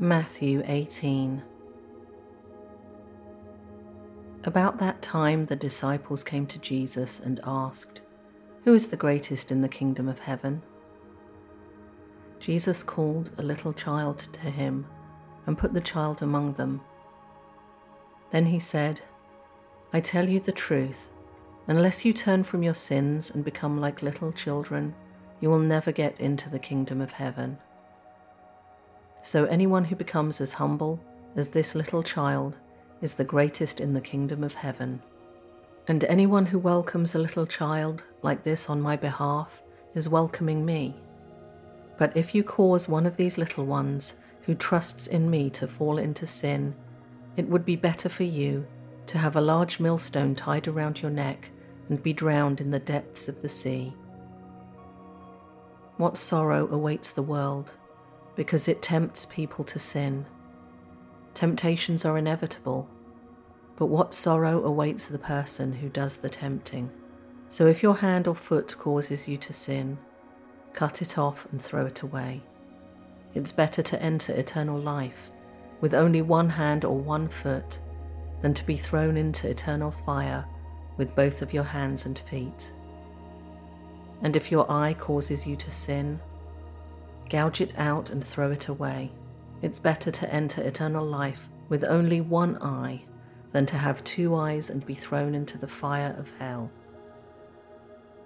Matthew 18 About that time, the disciples came to Jesus and asked, Who is the greatest in the kingdom of heaven? Jesus called a little child to him and put the child among them. Then he said, I tell you the truth, unless you turn from your sins and become like little children, you will never get into the kingdom of heaven. So anyone who becomes as humble as this little child is the greatest in the kingdom of heaven. And anyone who welcomes a little child like this on my behalf is welcoming me. But if you cause one of these little ones who trusts in me to fall into sin, it would be better for you to have a large millstone tied around your neck and be drowned in the depths of the sea. What sorrow awaits the world because it tempts people to sin. Temptations are inevitable, but what sorrow awaits the person who does the tempting? So if your hand or foot causes you to sin, cut it off and throw it away. It's better to enter eternal life with only one hand or one foot than to be thrown into eternal fire with both of your hands and feet. And if your eye causes you to sin, gouge it out and throw it away. It's better to enter eternal life with only one eye than to have two eyes and be thrown into the fire of hell.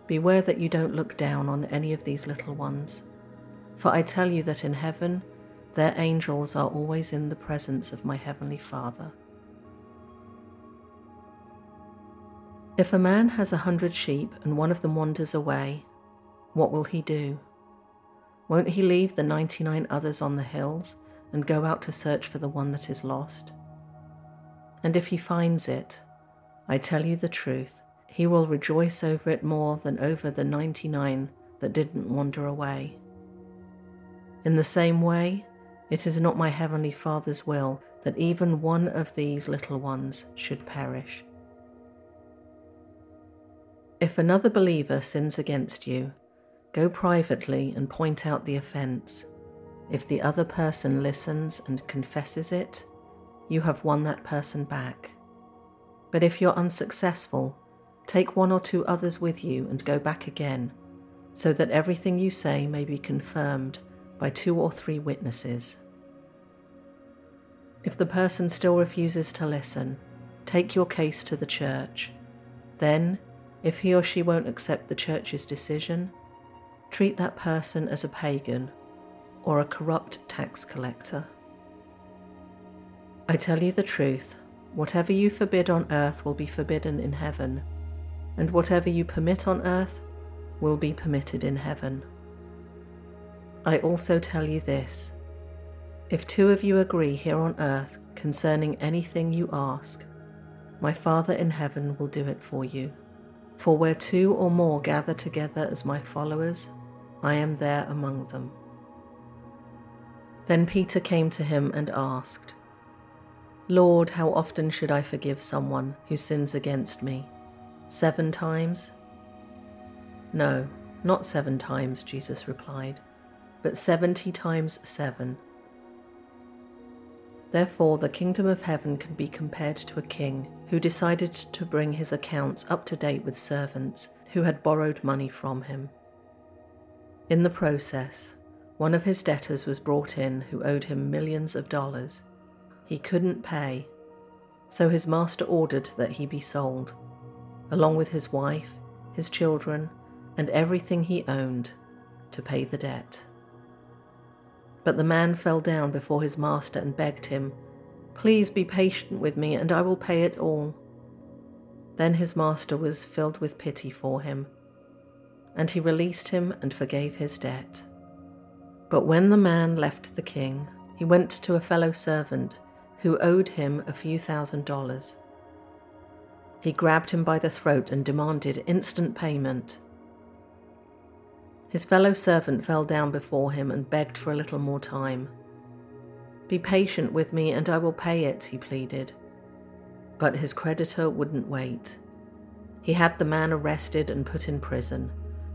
Beware that you don't look down on any of these little ones, for I tell you that in heaven their angels are always in the presence of my heavenly Father. If a man has a hundred sheep and one of them wanders away, what will he do? Won't he leave the 99 others on the hills and go out to search for the one that is lost? And if he finds it, I tell you the truth, he will rejoice over it more than over the 99 that didn't wander away. In the same way, it is not my heavenly Father's will that even one of these little ones should perish. If another believer sins against you, Go privately and point out the offence. If the other person listens and confesses it, you have won that person back. But if you're unsuccessful, take one or two others with you and go back again, so that everything you say may be confirmed by two or three witnesses. If the person still refuses to listen, take your case to the church. Then, if he or she won't accept the church's decision, treat that person as a pagan or a corrupt tax collector. I tell you the truth, whatever you forbid on earth will be forbidden in heaven, and whatever you permit on earth will be permitted in heaven. I also tell you this if two of you agree here on earth concerning anything you ask, my Father in heaven will do it for you. For where two or more gather together as my followers, I am there among them. Then Peter came to him and asked, Lord, how often should I forgive someone who sins against me? Seven times? No, not seven times, Jesus replied, but seventy times seven. Therefore, the kingdom of heaven can be compared to a king who decided to bring his accounts up to date with servants who had borrowed money from him. In the process, one of his debtors was brought in who owed him millions of dollars. He couldn't pay, so his master ordered that he be sold, along with his wife, his children, and everything he owned, to pay the debt. But the man fell down before his master and begged him, Please be patient with me, and I will pay it all. Then his master was filled with pity for him and he released him and forgave his debt. But when the man left the king, he went to a fellow servant who owed him a few thousand dollars. He grabbed him by the throat and demanded instant payment. His fellow servant fell down before him and begged for a little more time. Be patient with me and I will pay it, he pleaded. But his creditor wouldn't wait. He had the man arrested and put in prison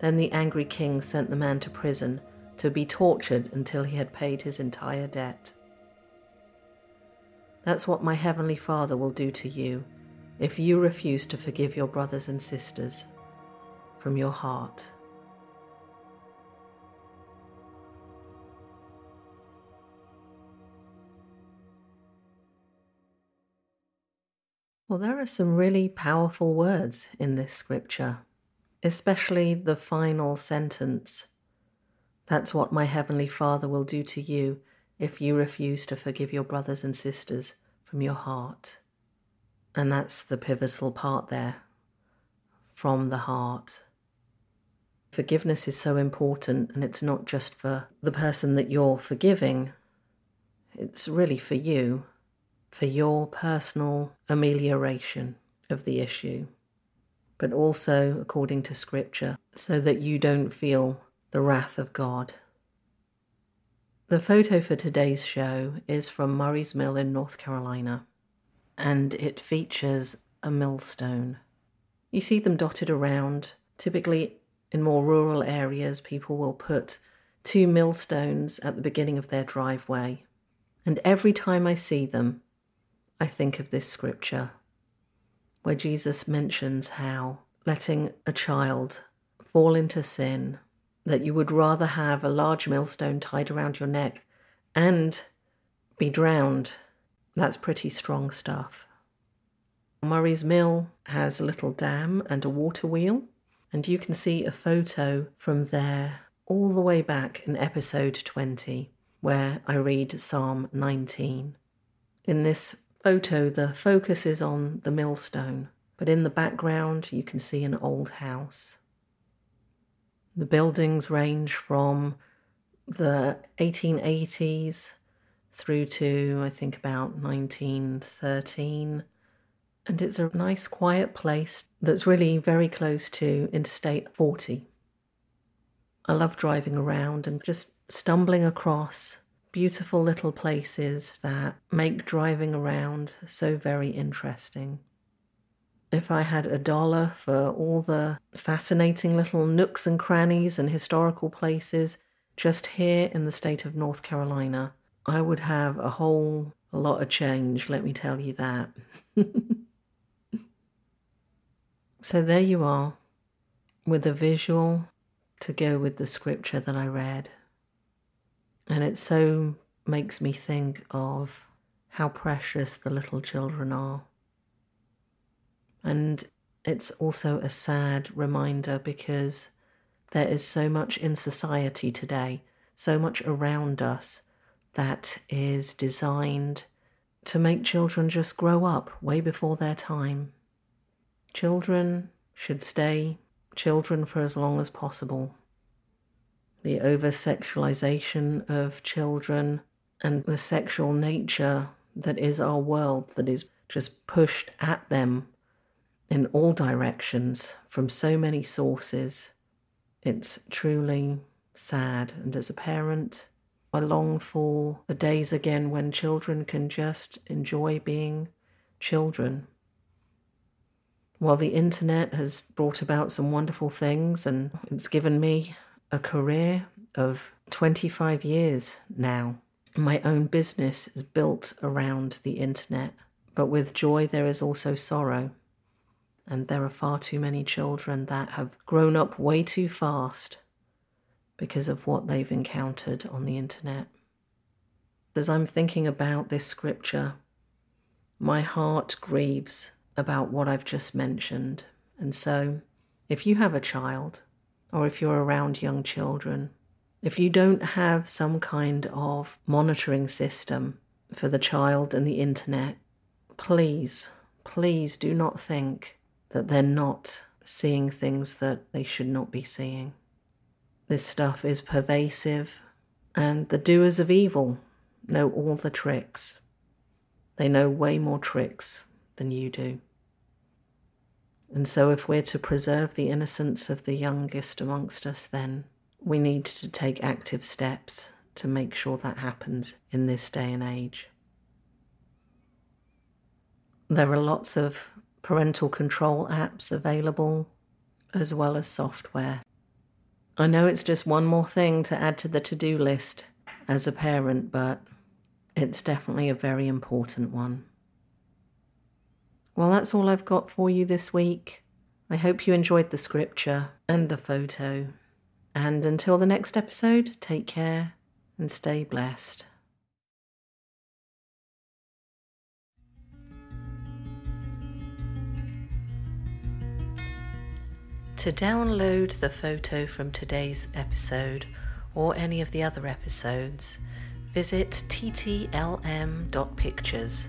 Then the angry king sent the man to prison to be tortured until he had paid his entire debt. That's what my heavenly Father will do to you if you refuse to forgive your brothers and sisters from your heart. Well, there are some really powerful words in this scripture, especially the final sentence. That's what my Heavenly Father will do to you if you refuse to forgive your brothers and sisters from your heart. And that's the pivotal part there from the heart. Forgiveness is so important, and it's not just for the person that you're forgiving, it's really for you, for your personal amelioration of the issue, but also according to Scripture, so that you don't feel the wrath of God. The photo for today's show is from Murray's Mill in North Carolina, and it features a millstone. You see them dotted around, typically in more rural areas, people will put two millstones at the beginning of their driveway. And every time I see them, I think of this scripture where Jesus mentions how letting a child fall into sin, that you would rather have a large millstone tied around your neck and be drowned. That's pretty strong stuff. Murray's Mill has a little dam and a water wheel and you can see a photo from there all the way back in episode 20, where I read Psalm 19. In this photo, the focus is on the millstone, but in the background, you can see an old house. The buildings range from the 1880s through to, I think, about 1913 and it's a nice quiet place that's really very close to Interstate 40. I love driving around and just stumbling across beautiful little places that make driving around so very interesting. If I had a dollar for all the fascinating little nooks and crannies and historical places just here in the state of North Carolina, I would have a whole lot of change, let me tell you that. So there you are, with a visual to go with the scripture that I read. And it so makes me think of how precious the little children are. And it's also a sad reminder because there is so much in society today, so much around us that is designed to make children just grow up way before their time. Children should stay children for as long as possible. The over sexualization of children and the sexual nature that is our world that is just pushed at them in all directions from so many sources. It's truly sad. And as a parent, I long for the days again when children can just enjoy being children while the internet has brought about some wonderful things and it's given me a career of 25 years now, my own business is built around the internet. But with joy, there is also sorrow. And there are far too many children that have grown up way too fast because of what they've encountered on the internet. As I'm thinking about this scripture, my heart grieves about what I've just mentioned. And so, if you have a child, or if you're around young children, if you don't have some kind of monitoring system for the child and the internet, please, please do not think that they're not seeing things that they should not be seeing. This stuff is pervasive, And the doers of evil know all the tricks. They know way more tricks than you do. And so, if we're to preserve the innocence of the youngest amongst us, then we need to take active steps to make sure that happens in this day and age. There are lots of parental control apps available, as well as software. I know it's just one more thing to add to the to do list as a parent, but it's definitely a very important one. Well, that's all I've got for you this week. I hope you enjoyed the scripture and the photo. And until the next episode, take care and stay blessed. To download the photo from today's episode or any of the other episodes, visit ttlm.pictures.